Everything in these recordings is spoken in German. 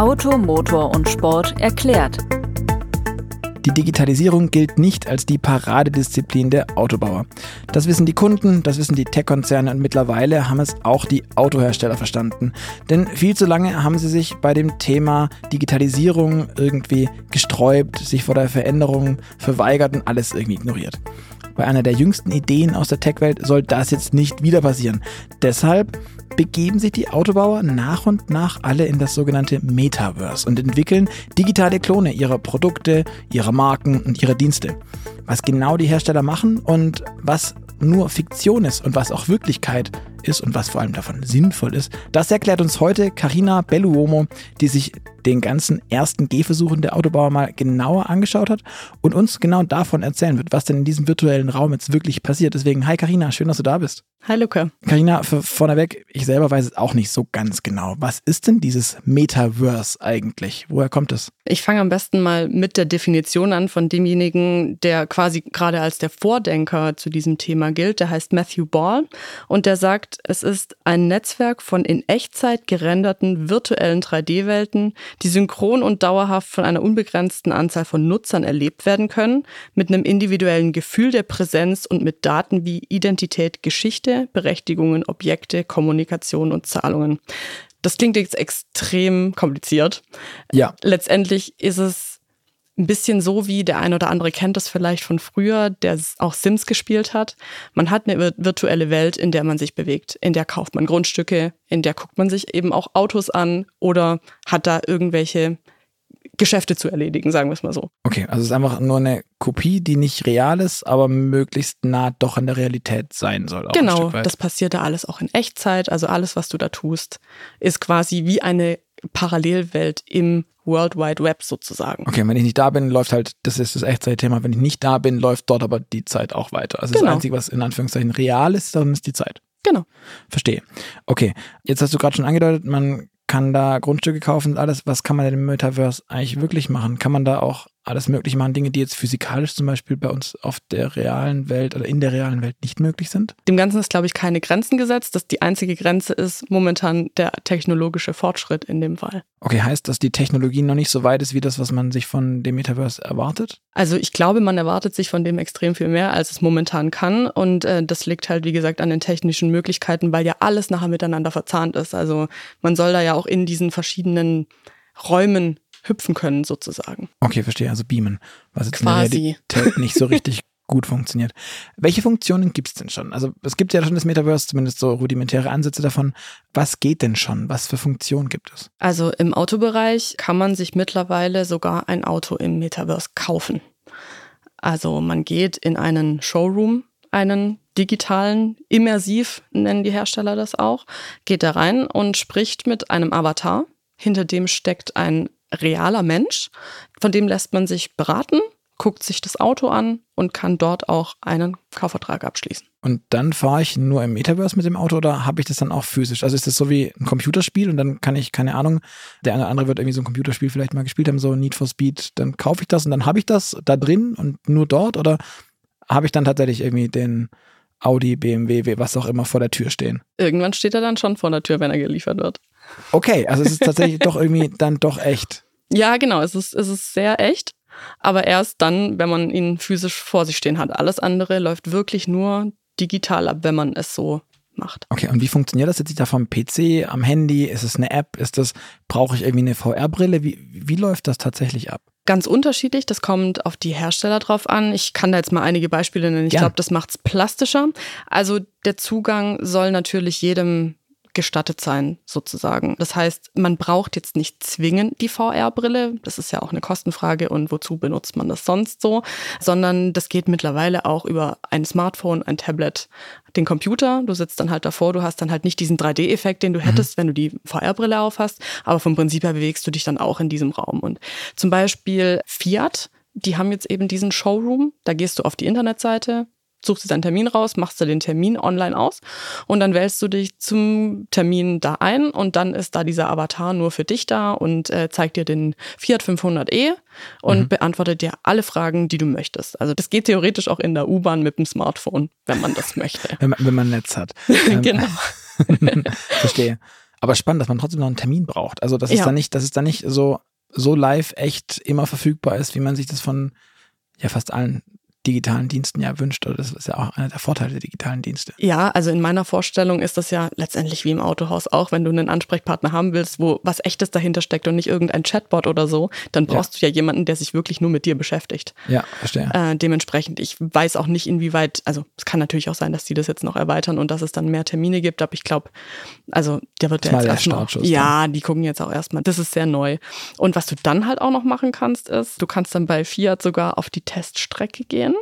Auto, Motor und Sport erklärt. Die Digitalisierung gilt nicht als die Paradedisziplin der Autobauer. Das wissen die Kunden, das wissen die Tech-Konzerne und mittlerweile haben es auch die Autohersteller verstanden. Denn viel zu lange haben sie sich bei dem Thema Digitalisierung irgendwie gesträubt, sich vor der Veränderung verweigert und alles irgendwie ignoriert. Bei einer der jüngsten Ideen aus der Tech-Welt soll das jetzt nicht wieder passieren. Deshalb begeben sich die Autobauer nach und nach alle in das sogenannte Metaverse und entwickeln digitale Klone ihrer Produkte, ihrer Marken und ihrer Dienste. Was genau die Hersteller machen und was nur Fiktion ist und was auch Wirklichkeit ist und was vor allem davon sinnvoll ist, das erklärt uns heute Carina Belluomo, die sich den ganzen ersten Gehversuchen der Autobauer mal genauer angeschaut hat und uns genau davon erzählen wird, was denn in diesem virtuellen Raum jetzt wirklich passiert. Deswegen, hi Carina, schön, dass du da bist. Hi Luca. Carina, vorneweg, ich selber weiß es auch nicht so ganz genau. Was ist denn dieses Metaverse eigentlich? Woher kommt es? Ich fange am besten mal mit der Definition an von demjenigen, der quasi gerade als der Vordenker zu diesem Thema gilt. Der heißt Matthew Ball und der sagt, es ist ein Netzwerk von in Echtzeit gerenderten virtuellen 3D-Welten, die synchron und dauerhaft von einer unbegrenzten Anzahl von Nutzern erlebt werden können, mit einem individuellen Gefühl der Präsenz und mit Daten wie Identität, Geschichte, Berechtigungen, Objekte, Kommunikation und Zahlungen. Das klingt jetzt extrem kompliziert. Ja. Letztendlich ist es ein bisschen so wie der ein oder andere kennt das vielleicht von früher, der auch Sims gespielt hat. Man hat eine virtuelle Welt, in der man sich bewegt. In der kauft man Grundstücke, in der guckt man sich eben auch Autos an oder hat da irgendwelche Geschäfte zu erledigen, sagen wir es mal so. Okay, also es ist einfach nur eine Kopie, die nicht real ist, aber möglichst nah doch in der Realität sein soll. genau, das passiert da alles auch in Echtzeit. Also alles, was du da tust, ist quasi wie eine Parallelwelt im World Wide Web sozusagen. Okay, wenn ich nicht da bin, läuft halt, das ist das Echtzeitthema, wenn ich nicht da bin, läuft dort aber die Zeit auch weiter. Also genau. das Einzige, was in Anführungszeichen real ist, dann ist die Zeit. Genau. Verstehe. Okay, jetzt hast du gerade schon angedeutet, man kann da Grundstücke kaufen und alles. Was kann man denn im Metaverse eigentlich wirklich machen? Kann man da auch alles Mögliche machen, Dinge, die jetzt physikalisch zum Beispiel bei uns auf der realen Welt oder in der realen Welt nicht möglich sind? Dem Ganzen ist, glaube ich, keine Grenzen gesetzt. dass die einzige Grenze ist momentan der technologische Fortschritt in dem Fall. Okay, heißt, dass die Technologie noch nicht so weit ist wie das, was man sich von dem Metaverse erwartet? Also ich glaube, man erwartet sich von dem extrem viel mehr, als es momentan kann. Und äh, das liegt halt, wie gesagt, an den technischen Möglichkeiten, weil ja alles nachher miteinander verzahnt ist. Also man soll da ja auch in diesen verschiedenen Räumen hüpfen können, sozusagen. Okay, verstehe. Also beamen, was jetzt Quasi. in der Realität nicht so richtig gut funktioniert. Welche Funktionen gibt es denn schon? Also es gibt ja schon das Metaverse, zumindest so rudimentäre Ansätze davon. Was geht denn schon? Was für Funktionen gibt es? Also im Autobereich kann man sich mittlerweile sogar ein Auto im Metaverse kaufen. Also man geht in einen Showroom, einen digitalen, immersiv nennen die Hersteller das auch, geht da rein und spricht mit einem Avatar. Hinter dem steckt ein realer Mensch, von dem lässt man sich beraten, guckt sich das Auto an und kann dort auch einen Kaufvertrag abschließen. Und dann fahre ich nur im Metaverse mit dem Auto oder habe ich das dann auch physisch? Also ist das so wie ein Computerspiel und dann kann ich, keine Ahnung, der eine oder andere wird irgendwie so ein Computerspiel vielleicht mal gespielt haben, so Need for Speed, dann kaufe ich das und dann habe ich das da drin und nur dort oder habe ich dann tatsächlich irgendwie den Audi, BMW, was auch immer vor der Tür stehen? Irgendwann steht er dann schon vor der Tür, wenn er geliefert wird. Okay, also es ist tatsächlich doch irgendwie dann doch echt. Ja, genau, es ist, es ist sehr echt. Aber erst dann, wenn man ihn physisch vor sich stehen hat. Alles andere läuft wirklich nur digital ab, wenn man es so macht. Okay, und wie funktioniert das jetzt da vom PC, am Handy? Ist es eine App? Ist das, brauche ich irgendwie eine VR-Brille? Wie, wie läuft das tatsächlich ab? Ganz unterschiedlich, das kommt auf die Hersteller drauf an. Ich kann da jetzt mal einige Beispiele nennen. Ich ja. glaube, das macht es plastischer. Also der Zugang soll natürlich jedem gestattet sein, sozusagen. Das heißt, man braucht jetzt nicht zwingend die VR-Brille. Das ist ja auch eine Kostenfrage und wozu benutzt man das sonst so? Sondern das geht mittlerweile auch über ein Smartphone, ein Tablet, den Computer. Du sitzt dann halt davor, du hast dann halt nicht diesen 3D-Effekt, den du mhm. hättest, wenn du die VR-Brille aufhast. Aber vom Prinzip her bewegst du dich dann auch in diesem Raum. Und zum Beispiel Fiat, die haben jetzt eben diesen Showroom. Da gehst du auf die Internetseite, suchst du deinen Termin raus, machst du den Termin online aus und dann wählst du dich zum Termin da ein und dann ist da dieser Avatar nur für dich da und äh, zeigt dir den Fiat 500e und mhm. beantwortet dir alle Fragen, die du möchtest. Also das geht theoretisch auch in der U-Bahn mit dem Smartphone, wenn man das möchte. wenn, man, wenn man Netz hat. genau. Verstehe. Aber spannend, dass man trotzdem noch einen Termin braucht. Also das ist ja. dann nicht, dass es dann nicht so, so live echt immer verfügbar ist, wie man sich das von ja fast allen digitalen Diensten ja wünscht. Oder das ist ja auch einer der Vorteile der digitalen Dienste. Ja, also in meiner Vorstellung ist das ja letztendlich wie im Autohaus auch, wenn du einen Ansprechpartner haben willst, wo was echtes dahinter steckt und nicht irgendein Chatbot oder so, dann brauchst ja. du ja jemanden, der sich wirklich nur mit dir beschäftigt. Ja, verstehe. Äh, dementsprechend, ich weiß auch nicht, inwieweit, also es kann natürlich auch sein, dass die das jetzt noch erweitern und dass es dann mehr Termine gibt, aber ich glaube, also der wird ja jetzt erstmal. Ja, die gucken jetzt auch erstmal. Das ist sehr neu. Und was du dann halt auch noch machen kannst, ist, du kannst dann bei Fiat sogar auf die Teststrecke gehen.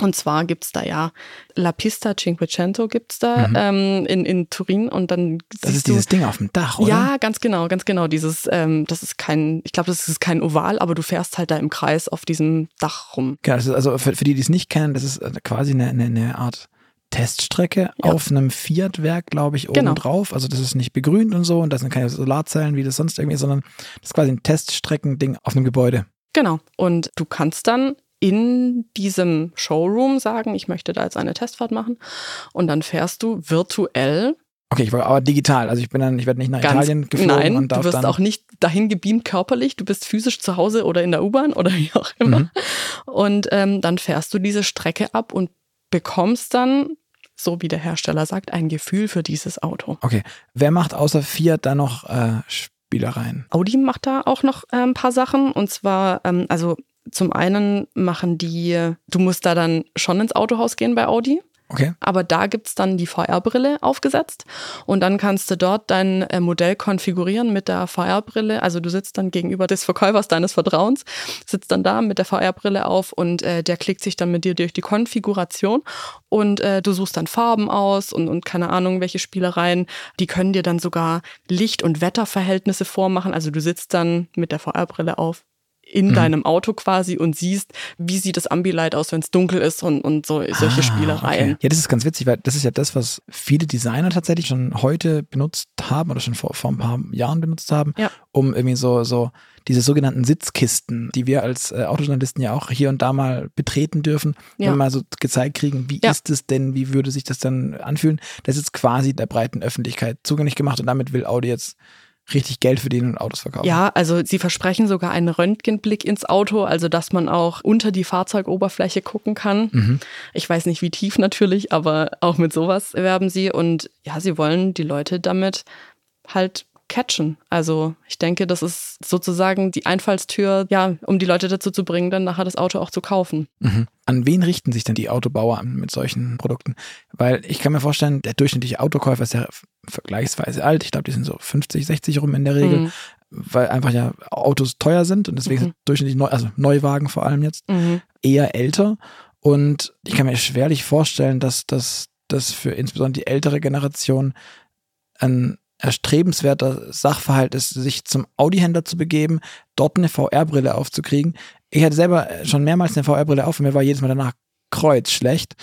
Und zwar gibt's da ja La Pista Cinquecento gibt's da mhm. ähm, in, in Turin und dann Das ist dieses Ding auf dem Dach, oder? Ja, ganz genau, ganz genau. Dieses, ähm, das ist kein, ich glaube, das ist kein Oval, aber du fährst halt da im Kreis auf diesem Dach rum. Genau, also für, für die, die es nicht kennen, das ist äh, quasi eine, eine, eine Art Teststrecke ja. auf einem Fiat-Werk, glaube ich, oben genau. drauf. Also das ist nicht begrünt und so und das sind keine Solarzellen, wie das sonst irgendwie ist, sondern das ist quasi ein Teststreckending auf einem Gebäude. Genau. Und du kannst dann in diesem Showroom sagen, ich möchte da jetzt eine Testfahrt machen. Und dann fährst du virtuell. Okay, ich war aber digital. Also ich bin dann, ich werde nicht nach Ganz, Italien geflogen. Nein, und darf du wirst auch nicht dahin gebeamt körperlich. Du bist physisch zu Hause oder in der U-Bahn oder wie auch immer. Mhm. Und ähm, dann fährst du diese Strecke ab und bekommst dann so wie der Hersteller sagt, ein Gefühl für dieses Auto. Okay. Wer macht außer Fiat da noch äh, Spielereien? Audi macht da auch noch äh, ein paar Sachen. Und zwar, ähm, also zum einen machen die, du musst da dann schon ins Autohaus gehen bei Audi. Okay. Aber da gibt's dann die VR-Brille aufgesetzt und dann kannst du dort dein äh, Modell konfigurieren mit der VR-Brille. Also du sitzt dann gegenüber des Verkäufers deines Vertrauens, sitzt dann da mit der VR-Brille auf und äh, der klickt sich dann mit dir durch die Konfiguration und äh, du suchst dann Farben aus und, und keine Ahnung, welche Spielereien. Die können dir dann sogar Licht- und Wetterverhältnisse vormachen. Also du sitzt dann mit der VR-Brille auf in mhm. deinem Auto quasi und siehst, wie sieht das Ambilight aus, wenn es dunkel ist und, und so solche ah, Spielereien. Okay. Ja, das ist ganz witzig, weil das ist ja das, was viele Designer tatsächlich schon heute benutzt haben oder schon vor, vor ein paar Jahren benutzt haben, ja. um irgendwie so, so diese sogenannten Sitzkisten, die wir als äh, Autojournalisten ja auch hier und da mal betreten dürfen, ja. wenn wir mal so gezeigt kriegen, wie ja. ist es denn, wie würde sich das dann anfühlen. Das ist quasi der breiten Öffentlichkeit zugänglich gemacht und damit will Audi jetzt richtig Geld verdienen und Autos verkaufen. Ja, also sie versprechen sogar einen Röntgenblick ins Auto, also dass man auch unter die Fahrzeugoberfläche gucken kann. Mhm. Ich weiß nicht, wie tief natürlich, aber auch mit sowas werben sie. Und ja, sie wollen die Leute damit halt catchen. Also ich denke, das ist sozusagen die Einfallstür, ja, um die Leute dazu zu bringen, dann nachher das Auto auch zu kaufen. Mhm. An wen richten sich denn die Autobauer mit solchen Produkten? Weil ich kann mir vorstellen, der durchschnittliche Autokäufer ist ja vergleichsweise alt. Ich glaube, die sind so 50, 60 rum in der Regel. Mhm. Weil einfach ja Autos teuer sind und deswegen mhm. sind durchschnittlich neu, also Neuwagen vor allem jetzt mhm. eher älter. Und ich kann mir schwerlich vorstellen, dass das für insbesondere die ältere Generation ein erstrebenswerter Sachverhalt ist, sich zum Audi-Händler zu begeben, dort eine VR-Brille aufzukriegen. Ich hatte selber schon mehrmals eine VR-Brille auf und mir war jedes Mal danach kreuzschlecht,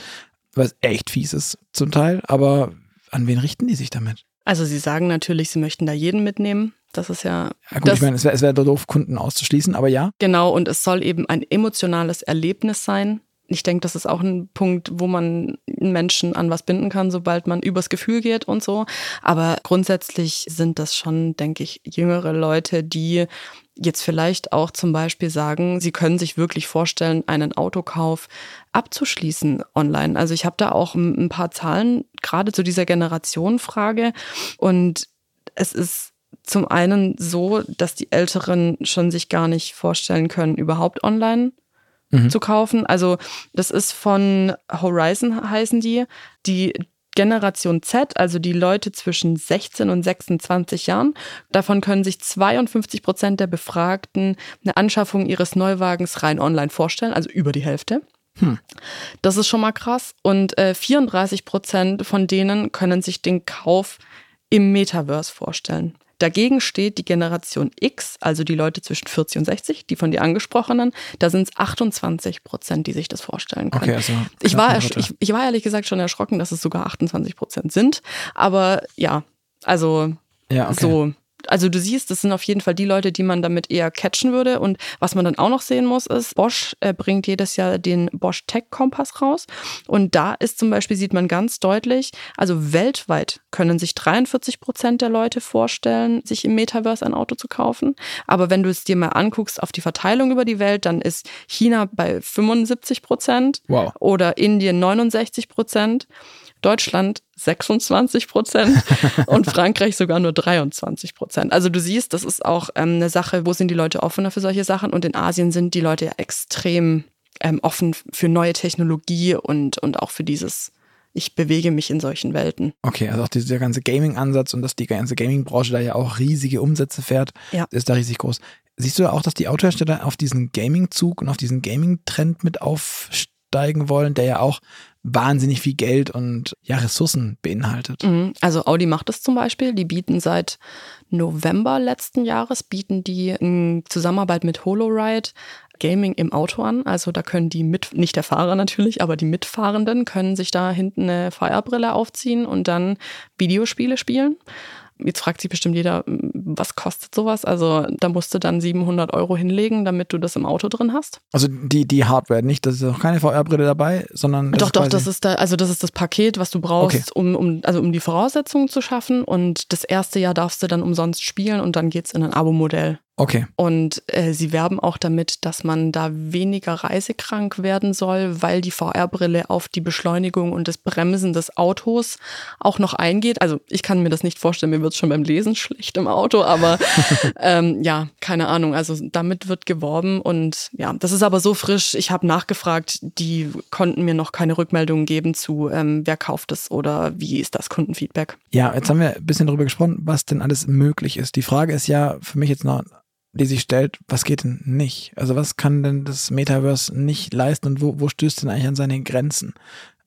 was echt fies ist zum Teil. Aber an wen richten die sich damit? Also sie sagen natürlich, sie möchten da jeden mitnehmen. Das ist ja. Ja gut, ich meine, es wäre wär doof, Kunden auszuschließen, aber ja. Genau, und es soll eben ein emotionales Erlebnis sein ich denke, das ist auch ein Punkt, wo man Menschen an was binden kann, sobald man übers Gefühl geht und so. Aber grundsätzlich sind das schon, denke ich, jüngere Leute, die jetzt vielleicht auch zum Beispiel sagen, sie können sich wirklich vorstellen, einen Autokauf abzuschließen online. Also ich habe da auch ein paar Zahlen gerade zu dieser Generationenfrage und es ist zum einen so, dass die Älteren schon sich gar nicht vorstellen können, überhaupt online mhm. zu kaufen. Also das ist von Horizon heißen die, die Generation Z, also die Leute zwischen 16 und 26 Jahren. Davon können sich 52 Prozent der Befragten eine Anschaffung ihres Neuwagens rein online vorstellen, also über die Hälfte. Hm. Das ist schon mal krass. Und äh, 34 Prozent von denen können sich den Kauf im Metaverse vorstellen. Dagegen steht die Generation X, also die Leute zwischen 40 und 60, die von dir angesprochenen. Da sind es 28 Prozent, die sich das vorstellen können. Okay, also ich, war, ich, ich war ehrlich gesagt schon erschrocken, dass es sogar 28 Prozent sind. Aber ja, also ja, okay. so Also du siehst, das sind auf jeden Fall die Leute, die man damit eher catchen würde. Und was man dann auch noch sehen muss, ist, Bosch äh, bringt jedes Jahr den Bosch Tech Kompass raus. Und da ist zum Beispiel, sieht man ganz deutlich, also weltweit können sich 43 Prozent der Leute vorstellen, sich im Metaverse ein Auto zu kaufen. Aber wenn du es dir mal anguckst auf die Verteilung über die Welt, dann ist China bei 75 Prozent wow. oder Indien 69 Prozent. Deutschland 26 Prozent und Frankreich sogar nur 23 Prozent. Also du siehst, das ist auch ähm, eine Sache, wo sind die Leute offener für solche Sachen und in Asien sind die Leute extrem ähm, offen für neue Technologie und, und auch für dieses ich bewege mich in solchen Welten. Okay, also auch dieser ganze Gaming-Ansatz und dass die ganze Gaming-Branche da ja auch riesige Umsätze fährt, ja. ist da riesig groß. Siehst du auch, dass die Autohersteller auf diesen Gaming-Zug und auf diesen Gaming-Trend mit aufsteigen wollen, der ja auch wahnsinnig viel Geld und ja, Ressourcen beinhaltet. Mhm. Also Audi macht das zum Beispiel. Die bieten seit November letzten Jahres, bieten die in Zusammenarbeit mit HoloRide Gaming im Auto an. Also da können die mit, nicht der Fahrer natürlich, aber die Mitfahrenden können sich da hinten eine VR-Brille aufziehen und dann Videospiele spielen. Jetzt fragt sich bestimmt jeder, was kostet sowas? Also da musst du dann 700 Euro hinlegen, damit du das im Auto drin hast. Also die, die Hardware, nicht, das ist noch keine VR-Brille dabei, sondern doch, doch, das ist da, also das ist das Paket, was du brauchst, okay. um, um, also um die Voraussetzungen zu schaffen. Und das erste Jahr darfst du dann umsonst spielen und dann geht es in ein Abo-Modell. Okay. Und äh, sie werben auch damit, dass man da weniger reisekrank werden soll, weil die VR-Brille auf die Beschleunigung und das Bremsen des Autos auch noch eingeht. Also ich kann mir das nicht vorstellen, mir wird es schon beim Lesen schlecht im Auto, aber ähm, ja, keine Ahnung. Also damit wird geworben und ja, das ist aber so frisch. Ich habe nachgefragt, die konnten mir noch keine Rückmeldungen geben zu, ähm, wer kauft es oder wie ist das Kundenfeedback. Ja, jetzt haben wir ein bisschen darüber gesprochen, was denn alles möglich ist. Die Frage ist ja für mich jetzt noch die sich stellt, was geht denn nicht? Also was kann denn das Metaverse nicht leisten und wo, wo stößt denn eigentlich an seine Grenzen?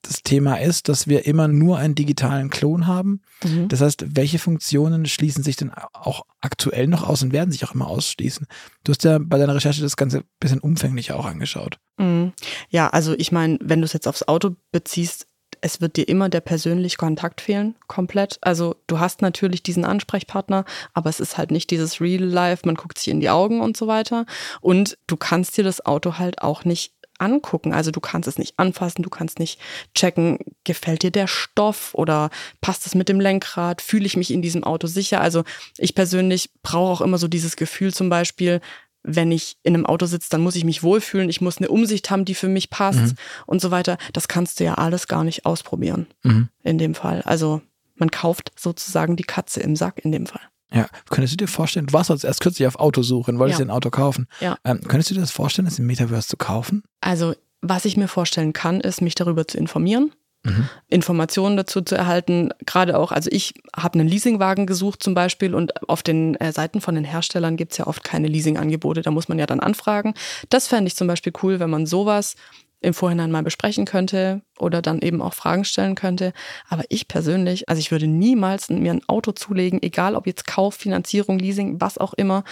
Das Thema ist, dass wir immer nur einen digitalen Klon haben. Mhm. Das heißt, welche Funktionen schließen sich denn auch aktuell noch aus und werden sich auch immer ausschließen? Du hast ja bei deiner Recherche das Ganze ein bisschen umfänglicher auch angeschaut. Mhm. Ja, also ich meine, wenn du es jetzt aufs Auto beziehst, es wird dir immer der persönliche Kontakt fehlen, komplett. Also du hast natürlich diesen Ansprechpartner, aber es ist halt nicht dieses Real Life, man guckt sich in die Augen und so weiter. Und du kannst dir das Auto halt auch nicht angucken. Also du kannst es nicht anfassen, du kannst nicht checken, gefällt dir der Stoff oder passt es mit dem Lenkrad, fühle ich mich in diesem Auto sicher. Also ich persönlich brauche auch immer so dieses Gefühl zum Beispiel, wenn ich in einem Auto sitze, dann muss ich mich wohlfühlen, ich muss eine Umsicht haben, die für mich passt mhm. und so weiter. Das kannst du ja alles gar nicht ausprobieren mhm. in dem Fall. Also man kauft sozusagen die Katze im Sack in dem Fall. Ja, könntest du dir vorstellen, du warst jetzt erst kürzlich auf Autosuche wolltest ja. dir ein Auto kaufen. Ja. Ähm, könntest du dir das vorstellen, das im Metaverse zu kaufen? Also, was ich mir vorstellen kann, ist, mich darüber zu informieren mhm. Informationen dazu zu erhalten. Gerade auch, also ich habe einen Leasingwagen gesucht zum Beispiel und auf den äh, Seiten von den Herstellern gibt es ja oft keine Leasingangebote. Da muss man ja dann anfragen. Das fände ich zum Beispiel cool, wenn man sowas im Vorhinein mal besprechen könnte oder dann eben auch Fragen stellen könnte. Aber ich persönlich, also ich würde niemals mir ein Auto zulegen, egal ob jetzt Kauf, Finanzierung, Leasing, was auch immer,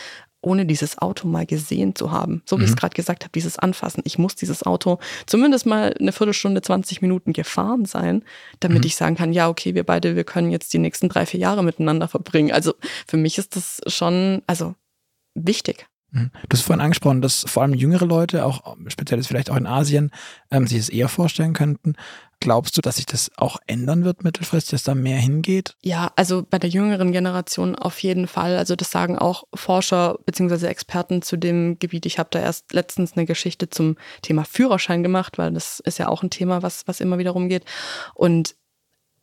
ohne dieses Auto mal gesehen zu haben. So wie mhm. ich es gerade gesagt habe, dieses Anfassen. Ich muss dieses Auto zumindest mal eine Viertelstunde, 20 Minuten gefahren sein, damit mhm. ich sagen kann, ja, okay, wir beide, wir können jetzt die nächsten drei, vier Jahre miteinander verbringen. Also für mich ist das schon, also wichtig. Mhm. Du hast vorhin angesprochen, dass vor allem jüngere Leute, auch speziell vielleicht auch in Asien, ähm, sich das eher vorstellen könnten. Glaubst du, dass sich das auch ändern wird mittelfristig, dass da mehr hingeht? Ja, also bei der jüngeren Generation auf jeden Fall. Also das sagen auch Forscher bzw. Experten zu dem Gebiet. Ich habe da erst letztens eine Geschichte zum Thema Führerschein gemacht, weil das ist ja auch ein Thema, was, was immer wieder rumgeht. Und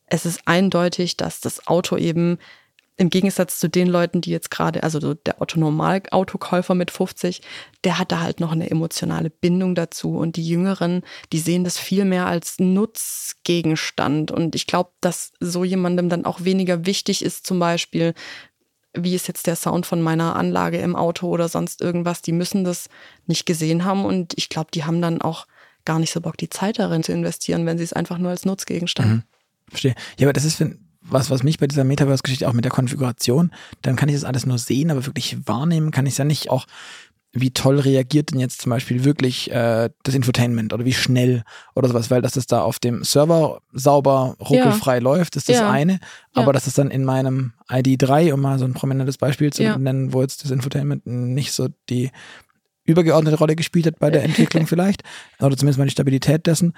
es ist eindeutig, dass das Auto eben im Gegensatz zu den Leuten, die jetzt gerade, also so der Autonormal-Autokäufer mit 50, der hat da halt noch eine emotionale Bindung dazu. Und die Jüngeren, die sehen das viel mehr als Nutzgegenstand. Und ich glaube, dass so jemandem dann auch weniger wichtig ist, zum Beispiel, wie ist jetzt der Sound von meiner Anlage im Auto oder sonst irgendwas. Die müssen das nicht gesehen haben. Und ich glaube, die haben dann auch gar nicht so Bock, die Zeit darin zu investieren, wenn sie es einfach nur als Nutzgegenstand. Mhm. Verstehe. Ja, aber das ist, was, was mich bei dieser Metaverse-Geschichte auch mit der Konfiguration, dann kann ich das alles nur sehen, aber wirklich wahrnehmen kann ich es ja nicht. Auch wie toll reagiert denn jetzt zum Beispiel wirklich äh, das Infotainment oder wie schnell oder sowas, weil dass es da auf dem Server sauber, ruckelfrei ja. läuft, ist das ja. eine, aber ja. dass es dann in meinem ID3, um mal so ein prominentes Beispiel zu nennen, wo jetzt das Infotainment nicht so die übergeordnete Rolle gespielt hat bei der Entwicklung vielleicht, oder zumindest mal die Stabilität dessen,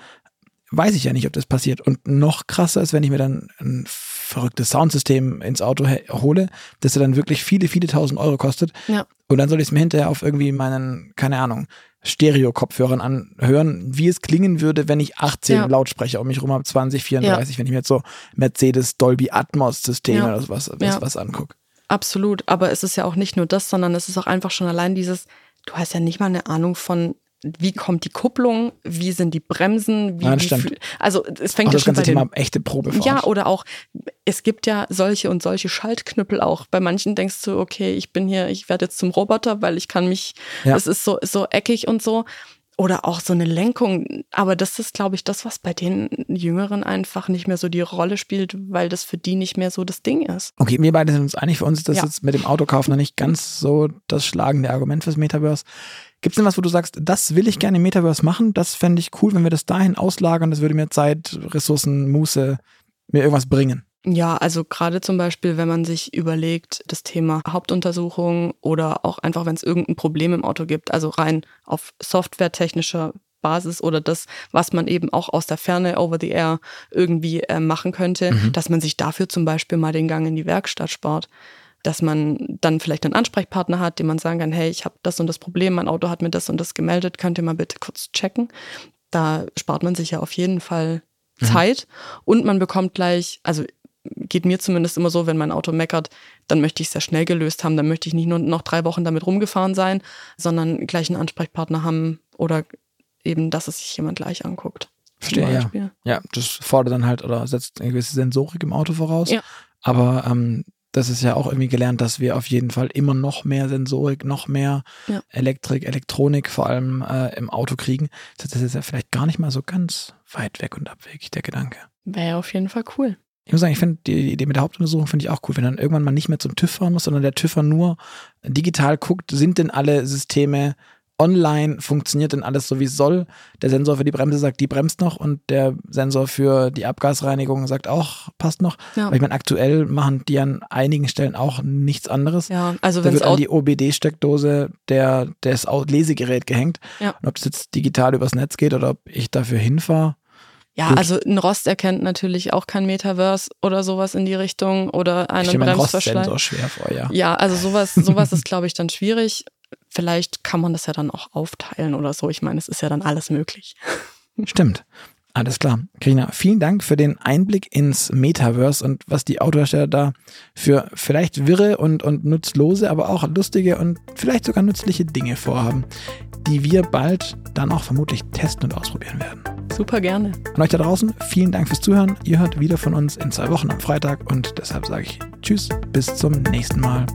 weiß ich ja nicht, ob das passiert. Und noch krasser ist, wenn ich mir dann ein verrücktes Soundsystem ins Auto hole, das dann wirklich viele, viele tausend Euro kostet. Ja. Und dann soll ich es mir hinterher auf irgendwie meinen, keine Ahnung, Stereo-Kopfhörern anhören, wie es klingen würde, wenn ich 18 ja. Lautsprecher um mich rum habe, 20, 34, ja. wenn ich mir jetzt so Mercedes Dolby Atmos Systeme ja. oder sowas was, was angucke. Absolut, aber es ist ja auch nicht nur das, sondern es ist auch einfach schon allein dieses, du hast ja nicht mal eine Ahnung von wie kommt die Kupplung, wie sind die Bremsen, wie, Nein, wie also es fängt auch ja das schon ganze bei Thema echte Probe Ja, oder auch es gibt ja solche und solche Schaltknüppel auch. Bei manchen denkst du, okay, ich bin hier, ich werde jetzt zum Roboter, weil ich kann mich, ja. es ist so so eckig und so oder auch so eine Lenkung. Aber das ist, glaube ich, das, was bei den Jüngeren einfach nicht mehr so die Rolle spielt, weil das für die nicht mehr so das Ding ist. Okay, wir beide sind uns einig. Für uns ist das ja. jetzt mit dem Autokauf noch nicht ganz so das schlagende Argument fürs Metaverse. Gibt es denn was, wo du sagst, das will ich gerne im Metaverse machen? Das fände ich cool, wenn wir das dahin auslagern. Das würde mir Zeit, Ressourcen, Muße, mir irgendwas bringen. Ja, also gerade zum Beispiel, wenn man sich überlegt, das Thema Hauptuntersuchung oder auch einfach, wenn es irgendein Problem im Auto gibt, also rein auf softwaretechnischer Basis oder das, was man eben auch aus der Ferne over the air irgendwie äh, machen könnte, mhm. dass man sich dafür zum Beispiel mal den Gang in die Werkstatt spart. Dass man dann vielleicht einen Ansprechpartner hat, dem man sagen kann, hey, ich habe das und das Problem, mein Auto hat mir das und das gemeldet, könnt ihr mal bitte kurz checken. Da spart man sich ja auf jeden Fall mhm. Zeit mhm. und man bekommt gleich, also geht mir zumindest immer so, wenn mein Auto meckert, dann möchte ich es sehr schnell gelöst haben. Dann möchte ich nicht nur noch drei Wochen damit rumgefahren sein, sondern gleich einen Ansprechpartner haben oder eben, dass es sich jemand gleich anguckt. Verstehe, ja. Ja, das fordert dann halt oder setzt eine gewisse Sensorik im Auto voraus. Ja. Aber ähm, das ist ja auch irgendwie gelernt, dass wir auf jeden Fall immer noch mehr Sensorik, noch mehr ja. Elektrik, Elektronik vor allem äh, im Auto kriegen. Das ist ja vielleicht gar nicht mal so ganz weit weg und abwegig, der Gedanke. Wäre auf jeden Fall cool. Ich muss sagen, ich finde die Idee mit der Hauptuntersuchung finde ich auch cool, wenn dann irgendwann mal nicht mehr zum TÜV fahren muss, sondern der TÜV nur digital guckt, sind denn alle Systeme online, funktioniert denn alles so wie es soll? Der Sensor für die Bremse sagt, die bremst noch und der Sensor für die Abgasreinigung sagt auch, passt noch. Ja. Aber ich meine, aktuell machen die an einigen Stellen auch nichts anderes. Ja, also da wird an die OBD-Steckdose der, das Lesegerät gehängt. Ja. Und ob es jetzt digital übers Netz geht oder ob ich dafür hinfahre, ja, Gut. also ein Rost erkennt natürlich auch kein Metaverse oder sowas in die Richtung oder einen ich Bremsverschleiß. so schwer vor, ja. Ja, also sowas, sowas ist, glaube ich, dann schwierig. Vielleicht kann man das ja dann auch aufteilen oder so. Ich meine, es ist ja dann alles möglich. Stimmt. Alles klar. Karina, vielen Dank für den Einblick ins Metaverse und was die Autohersteller da für vielleicht wirre und, und nutzlose, aber auch lustige und vielleicht sogar nützliche Dinge vorhaben, die wir bald dann auch vermutlich testen und ausprobieren werden. Super gerne. Und euch da draußen, vielen Dank fürs Zuhören. Ihr hört wieder von uns in zwei Wochen am Freitag und deshalb sage ich Tschüss, bis zum nächsten Mal.